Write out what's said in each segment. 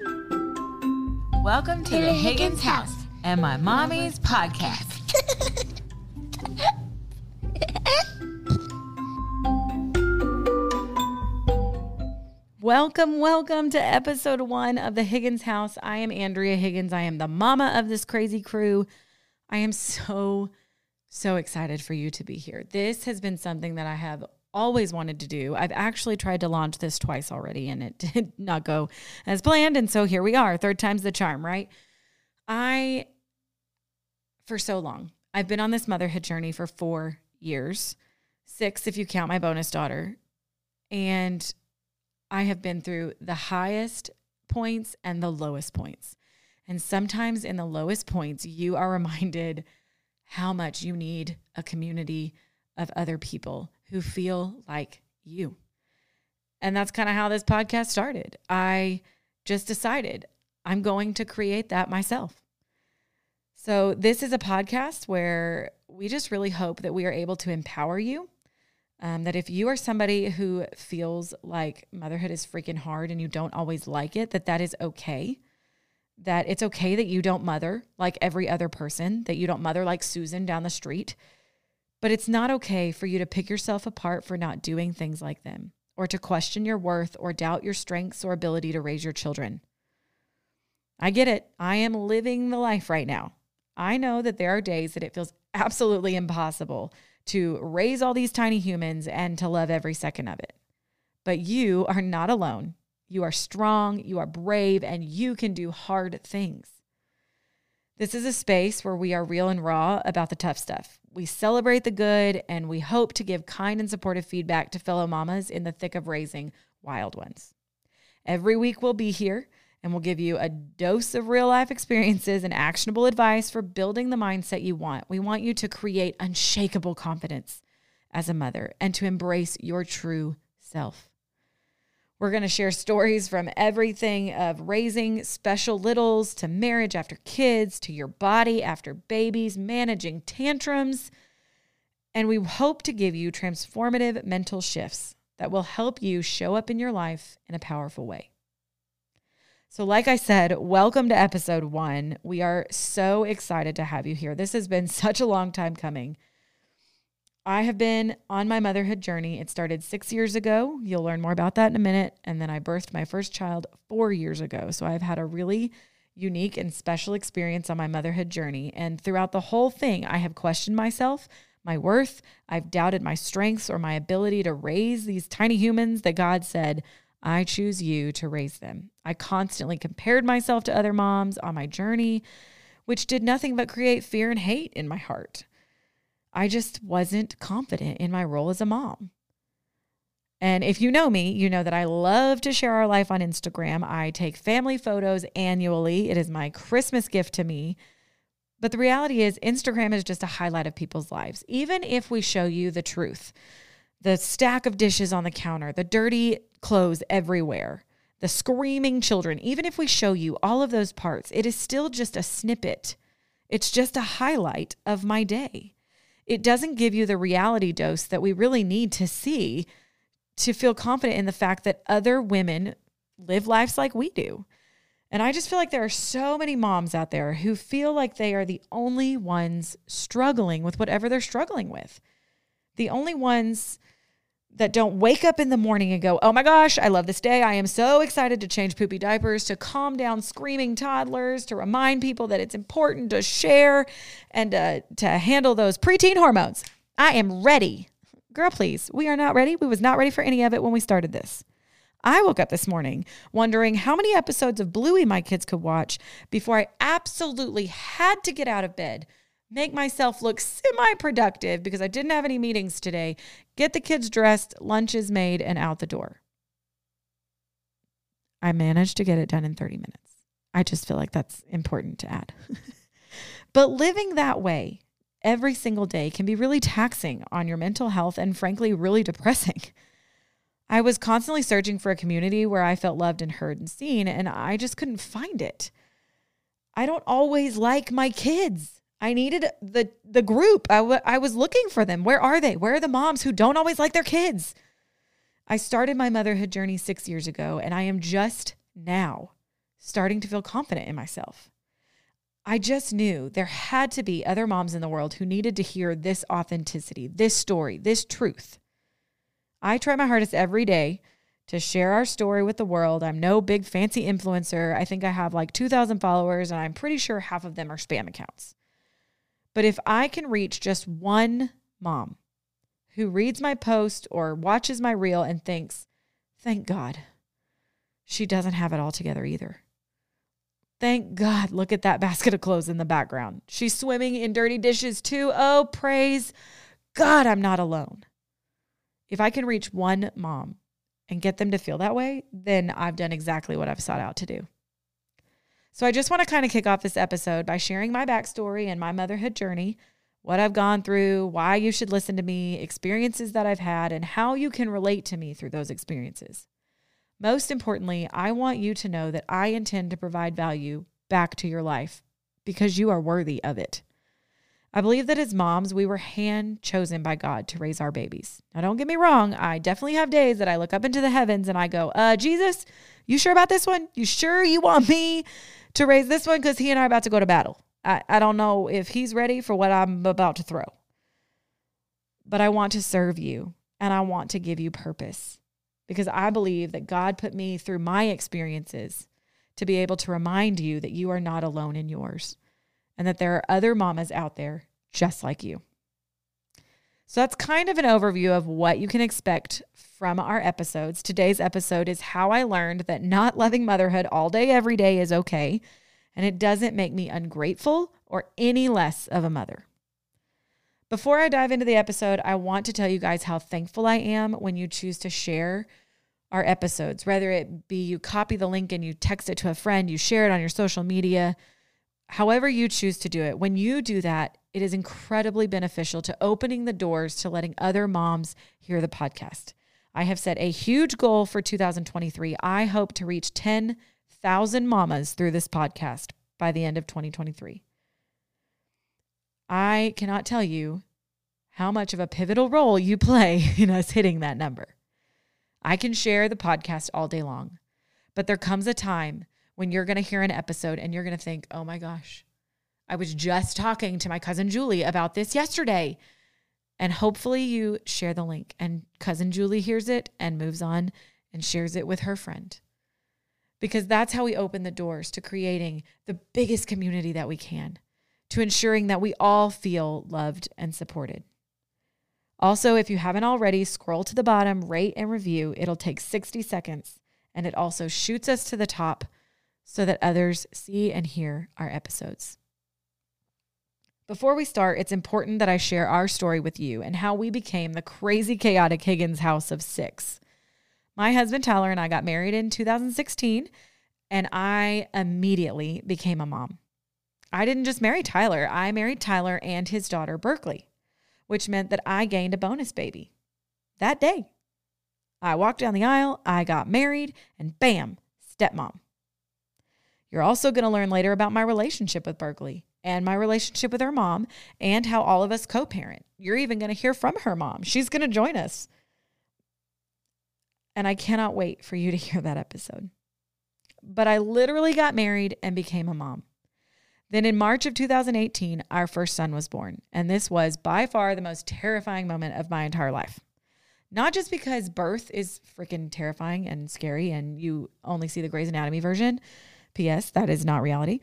Welcome to the Higgins house and my mommy's podcast. Welcome, welcome to episode one of the Higgins house. I am Andrea Higgins. I am the mama of this crazy crew. I am so, so excited for you to be here. This has been something that I have always wanted to do. I've actually tried to launch this twice already and it did not go as planned. And so here we are. Third time's the charm, right? I, for so long, I've been on this motherhood journey for four years, six if you count my bonus daughter. And I have been through the highest points and the lowest points. And sometimes in the lowest points, you are reminded how much you need a community of other people who feel like you. And that's kind of how this podcast started. I just decided I'm going to create that myself. So, this is a podcast where we just really hope that we are able to empower you um, that if you are somebody who feels like motherhood is freaking hard and you don't always like it, that that is okay. That it's okay that you don't mother like every other person, that you don't mother like Susan down the street. But it's not okay for you to pick yourself apart for not doing things like them or to question your worth or doubt your strengths or ability to raise your children. I get it. I am living the life right now. I know that there are days that it feels absolutely impossible to raise all these tiny humans and to love every second of it. But you are not alone. You are strong, you are brave, and you can do hard things. This is a space where we are real and raw about the tough stuff. We celebrate the good and we hope to give kind and supportive feedback to fellow mamas in the thick of raising wild ones. Every week we'll be here and we'll give you a dose of real life experiences and actionable advice for building the mindset you want. We want you to create unshakable confidence as a mother and to embrace your true self. We're going to share stories from everything of raising special littles to marriage after kids to your body after babies, managing tantrums. And we hope to give you transformative mental shifts that will help you show up in your life in a powerful way. So, like I said, welcome to episode one. We are so excited to have you here. This has been such a long time coming. I have been on my motherhood journey. It started six years ago. You'll learn more about that in a minute. And then I birthed my first child four years ago. So, I've had a really unique and special experience on my motherhood journey. And throughout the whole thing, I have questioned myself, my worth. I've doubted my strengths or my ability to raise these tiny humans that God said I choose you to raise them. I constantly compared myself to other moms on my journey, which did nothing but create fear and hate in my heart. I just wasn't confident in my role as a mom. And if you know me, you know that I love to share our life on Instagram. I take family photos annually, it is my Christmas gift to me. But the reality is, Instagram is just a highlight of people's lives, even if we show you the truth the stack of dishes on the counter, the dirty clothes everywhere, the screaming children, even if we show you all of those parts, it is still just a snippet. It's just a highlight of my day. It doesn't give you the reality dose that we really need to see to feel confident in the fact that other women live lives like we do. And I just feel like there are so many moms out there who feel like they are the only ones struggling with whatever they're struggling with. The only ones that don't wake up in the morning and go, oh my gosh, I love this day. I am so excited to change poopy diapers, to calm down screaming toddlers, to remind people that it's important to share and uh, to handle those preteen hormones. I am ready. Girl, please, we are not ready. We was not ready for any of it when we started this. I woke up this morning wondering how many episodes of Bluey my kids could watch before I absolutely had to get out of bed make myself look semi productive because I didn't have any meetings today, get the kids dressed, lunch is made, and out the door. I managed to get it done in 30 minutes. I just feel like that's important to add. but living that way every single day can be really taxing on your mental health and, frankly, really depressing. I was constantly searching for a community where I felt loved and heard and seen, and I just couldn't find it. I don't always like my kids. I needed the the group. I, w- I was looking for them. Where are they? Where are the moms who don't always like their kids? I started my motherhood journey 6 years ago and I am just now starting to feel confident in myself. I just knew there had to be other moms in the world who needed to hear this authenticity, this story, this truth. I try my hardest every day to share our story with the world. I'm no big fancy influencer. I think I have like 2,000 followers, and I'm pretty sure half of them are spam accounts. But if I can reach just one mom who reads my post or watches my reel and thinks, thank God, she doesn't have it all together either. Thank God, look at that basket of clothes in the background. She's swimming in dirty dishes too. Oh, praise God, I'm not alone. If I can reach one mom and get them to feel that way, then I've done exactly what I've sought out to do. So I just want to kind of kick off this episode by sharing my backstory and my motherhood journey, what I've gone through, why you should listen to me, experiences that I've had, and how you can relate to me through those experiences. Most importantly, I want you to know that I intend to provide value back to your life because you are worthy of it. I believe that as moms, we were hand chosen by God to raise our babies. Now, don't get me wrong, I definitely have days that I look up into the heavens and I go, uh, Jesus, you sure about this one? You sure you want me to raise this one? Because he and I are about to go to battle. I, I don't know if he's ready for what I'm about to throw. But I want to serve you and I want to give you purpose because I believe that God put me through my experiences to be able to remind you that you are not alone in yours and that there are other mamas out there just like you. So that's kind of an overview of what you can expect from our episodes. Today's episode is how I learned that not loving motherhood all day, every day is okay, and it doesn't make me ungrateful or any less of a mother. Before I dive into the episode, I want to tell you guys how thankful I am when you choose to share our episodes, whether it be you copy the link and you text it to a friend, you share it on your social media however you choose to do it, when you do that, it is incredibly beneficial to opening the doors to letting other moms hear the podcast. I have set a huge goal for 2023. I hope to reach 10,000 mamas through this podcast by the end of 2023. I cannot tell you how much of a pivotal role you play in us hitting that number. I can share the podcast all day long, but there comes a time when you're going to hear an episode and you're going to think, oh my gosh, I was just talking to my cousin Julie about this yesterday. And hopefully you share the link and cousin Julie hears it and moves on and shares it with her friend. Because that's how we open the doors to creating the biggest community that we can, to ensuring that we all feel loved and supported. Also, if you haven't already, scroll to the bottom, rate and review. It'll take 60 seconds and it also shoots us to the top so that others see and hear our episodes. Before we start, it's important that I share our story with you and how we became the crazy chaotic Higgins house of six. My husband Tyler and I got married in 2016, and I immediately became a mom. I didn't just marry Tyler, I married Tyler and his daughter, Berkeley, which meant that I gained a bonus baby that day. I walked down the aisle, I got married, and bam, stepmom. You're also going to learn later about my relationship with Berkeley and my relationship with her mom and how all of us co parent. You're even going to hear from her mom. She's going to join us. And I cannot wait for you to hear that episode. But I literally got married and became a mom. Then in March of 2018, our first son was born. And this was by far the most terrifying moment of my entire life. Not just because birth is freaking terrifying and scary and you only see the Grey's Anatomy version, P.S. That is not reality.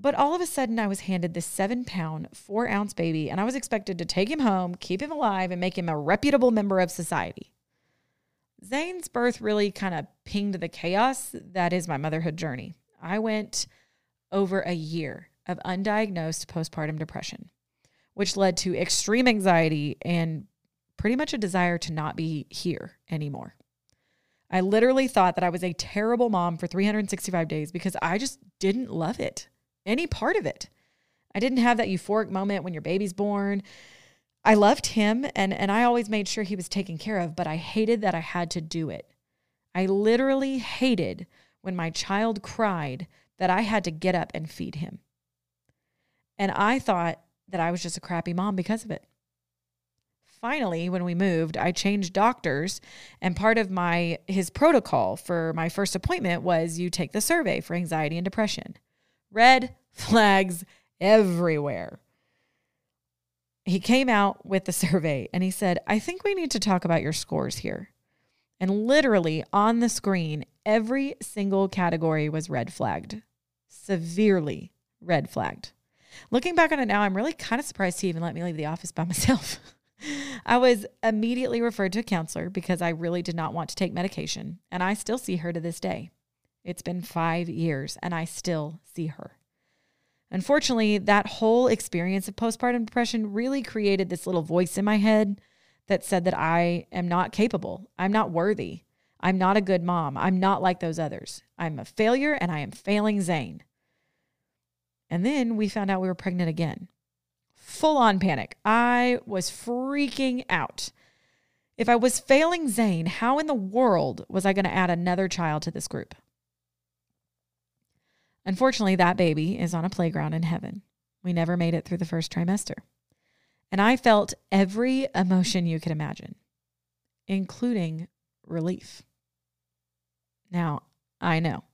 But all of a sudden, I was handed this seven pound, four ounce baby, and I was expected to take him home, keep him alive, and make him a reputable member of society. Zane's birth really kind of pinged the chaos that is my motherhood journey. I went over a year of undiagnosed postpartum depression, which led to extreme anxiety and pretty much a desire to not be here anymore. I literally thought that I was a terrible mom for 365 days because I just didn't love it, any part of it. I didn't have that euphoric moment when your baby's born. I loved him and, and I always made sure he was taken care of, but I hated that I had to do it. I literally hated when my child cried that I had to get up and feed him. And I thought that I was just a crappy mom because of it. Finally when we moved i changed doctors and part of my his protocol for my first appointment was you take the survey for anxiety and depression. Red flags everywhere. He came out with the survey and he said i think we need to talk about your scores here. And literally on the screen every single category was red flagged. Severely red flagged. Looking back on it now i'm really kind of surprised he even let me leave the office by myself I was immediately referred to a counselor because I really did not want to take medication, and I still see her to this day. It's been five years, and I still see her. Unfortunately, that whole experience of postpartum depression really created this little voice in my head that said that I am not capable. I'm not worthy. I'm not a good mom. I'm not like those others. I'm a failure and I am failing Zane. And then we found out we were pregnant again full on panic. I was freaking out. If I was failing Zane, how in the world was I going to add another child to this group? Unfortunately, that baby is on a playground in heaven. We never made it through the first trimester. And I felt every emotion you could imagine, including relief. Now, I know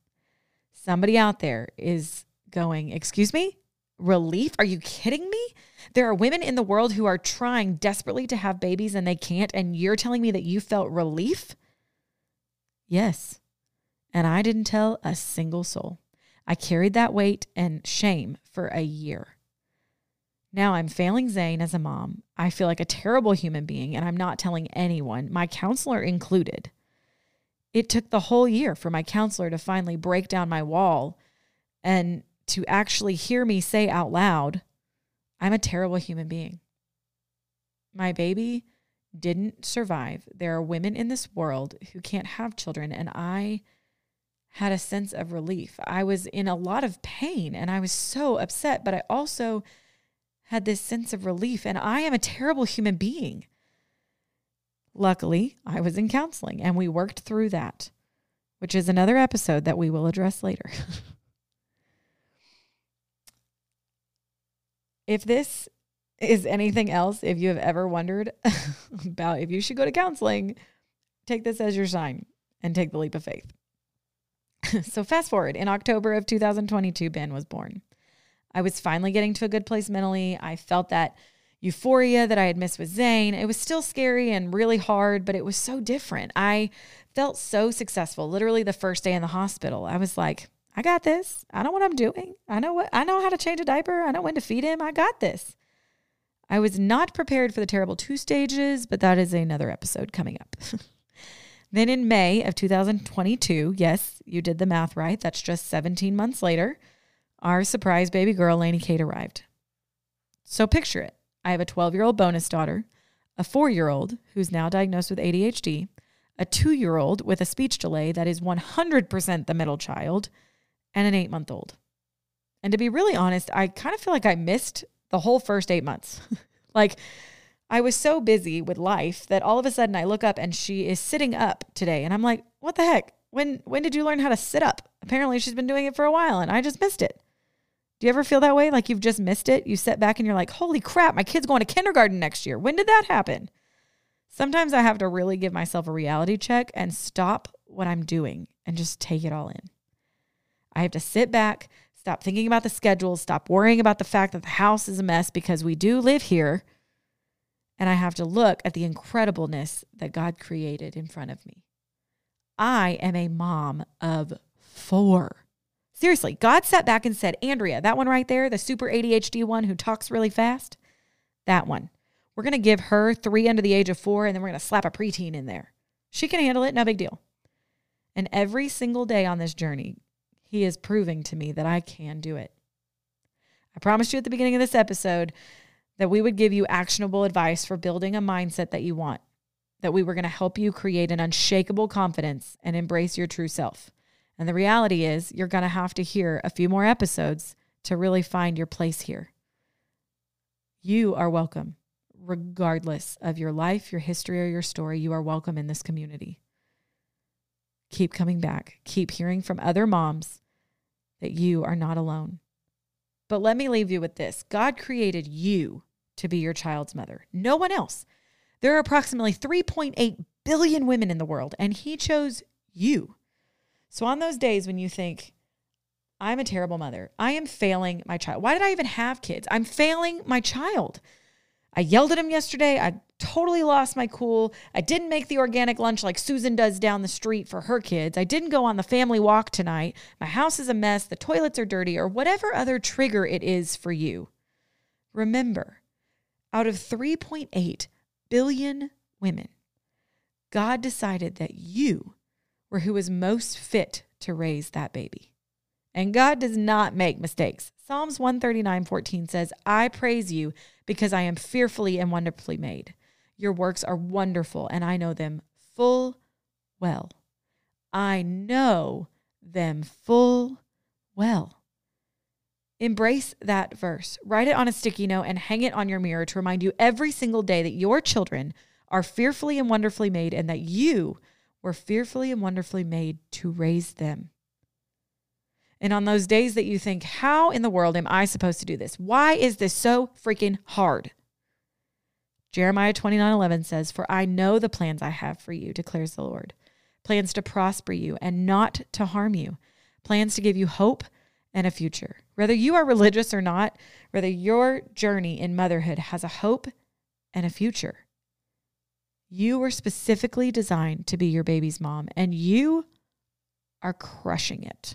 somebody out there is going, Excuse me? Relief? Are you kidding me? There are women in the world who are trying desperately to have babies and they can't, and you're telling me that you felt relief? Yes. And I didn't tell a single soul. I carried that weight and shame for a year. Now I'm failing Zane as a mom. I feel like a terrible human being, and I'm not telling anyone, my counselor included. It took the whole year for my counselor to finally break down my wall and to actually hear me say out loud, I'm a terrible human being. My baby didn't survive. There are women in this world who can't have children, and I had a sense of relief. I was in a lot of pain and I was so upset, but I also had this sense of relief, and I am a terrible human being. Luckily, I was in counseling and we worked through that, which is another episode that we will address later. if this is anything else, if you have ever wondered about if you should go to counseling, take this as your sign and take the leap of faith. so, fast forward in October of 2022, Ben was born. I was finally getting to a good place mentally. I felt that euphoria that I had missed with Zane. It was still scary and really hard, but it was so different. I felt so successful. Literally, the first day in the hospital, I was like, I got this. I know what I'm doing. I know what I know how to change a diaper. I know when to feed him. I got this. I was not prepared for the terrible two stages, but that is another episode coming up. then in May of 2022, yes, you did the math right. That's just 17 months later, our surprise baby girl, Lainey Kate, arrived. So picture it. I have a 12 year old bonus daughter, a four year old who's now diagnosed with ADHD, a two year old with a speech delay that is 100% the middle child, and an eight month old. And to be really honest, I kind of feel like I missed the whole first eight months. like, I was so busy with life that all of a sudden I look up and she is sitting up today. And I'm like, what the heck? When when did you learn how to sit up? Apparently she's been doing it for a while and I just missed it. Do you ever feel that way? Like you've just missed it? You sit back and you're like, holy crap, my kid's going to kindergarten next year. When did that happen? Sometimes I have to really give myself a reality check and stop what I'm doing and just take it all in. I have to sit back, stop thinking about the schedule, stop worrying about the fact that the house is a mess because we do live here. And I have to look at the incredibleness that God created in front of me. I am a mom of four. Seriously, God sat back and said, Andrea, that one right there, the super ADHD one who talks really fast, that one. We're going to give her three under the age of four, and then we're going to slap a preteen in there. She can handle it, no big deal. And every single day on this journey, he is proving to me that I can do it. I promised you at the beginning of this episode that we would give you actionable advice for building a mindset that you want, that we were going to help you create an unshakable confidence and embrace your true self. And the reality is, you're going to have to hear a few more episodes to really find your place here. You are welcome, regardless of your life, your history, or your story. You are welcome in this community. Keep coming back, keep hearing from other moms that you are not alone. But let me leave you with this God created you to be your child's mother, no one else. There are approximately 3.8 billion women in the world, and He chose you. So, on those days when you think, I'm a terrible mother, I am failing my child. Why did I even have kids? I'm failing my child. I yelled at him yesterday. I totally lost my cool. I didn't make the organic lunch like Susan does down the street for her kids. I didn't go on the family walk tonight. My house is a mess. The toilets are dirty, or whatever other trigger it is for you. Remember, out of 3.8 billion women, God decided that you were who was most fit to raise that baby. And God does not make mistakes. Psalms 139 14 says, I praise you because I am fearfully and wonderfully made. Your works are wonderful, and I know them full well. I know them full well. Embrace that verse. Write it on a sticky note and hang it on your mirror to remind you every single day that your children are fearfully and wonderfully made and that you were fearfully and wonderfully made to raise them. And on those days that you think, how in the world am I supposed to do this? Why is this so freaking hard? Jeremiah 29 11 says, For I know the plans I have for you, declares the Lord plans to prosper you and not to harm you, plans to give you hope and a future. Whether you are religious or not, whether your journey in motherhood has a hope and a future. You were specifically designed to be your baby's mom, and you are crushing it.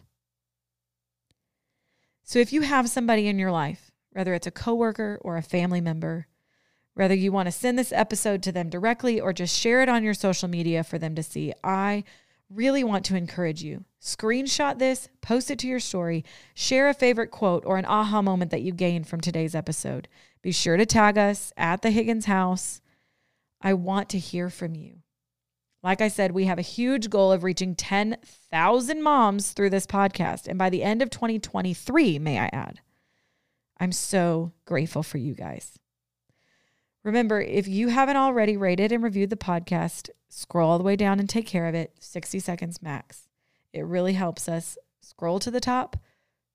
So if you have somebody in your life, whether it's a coworker or a family member, whether you want to send this episode to them directly or just share it on your social media for them to see, I really want to encourage you. Screenshot this, post it to your story, share a favorite quote or an aha moment that you gained from today's episode. Be sure to tag us at the Higgins House. I want to hear from you. Like I said, we have a huge goal of reaching 10,000 moms through this podcast. And by the end of 2023, may I add, I'm so grateful for you guys. Remember, if you haven't already rated and reviewed the podcast, scroll all the way down and take care of it. 60 seconds max. It really helps us scroll to the top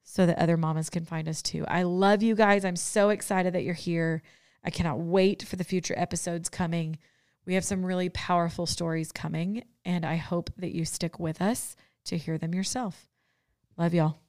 so that other mamas can find us too. I love you guys. I'm so excited that you're here. I cannot wait for the future episodes coming. We have some really powerful stories coming, and I hope that you stick with us to hear them yourself. Love y'all.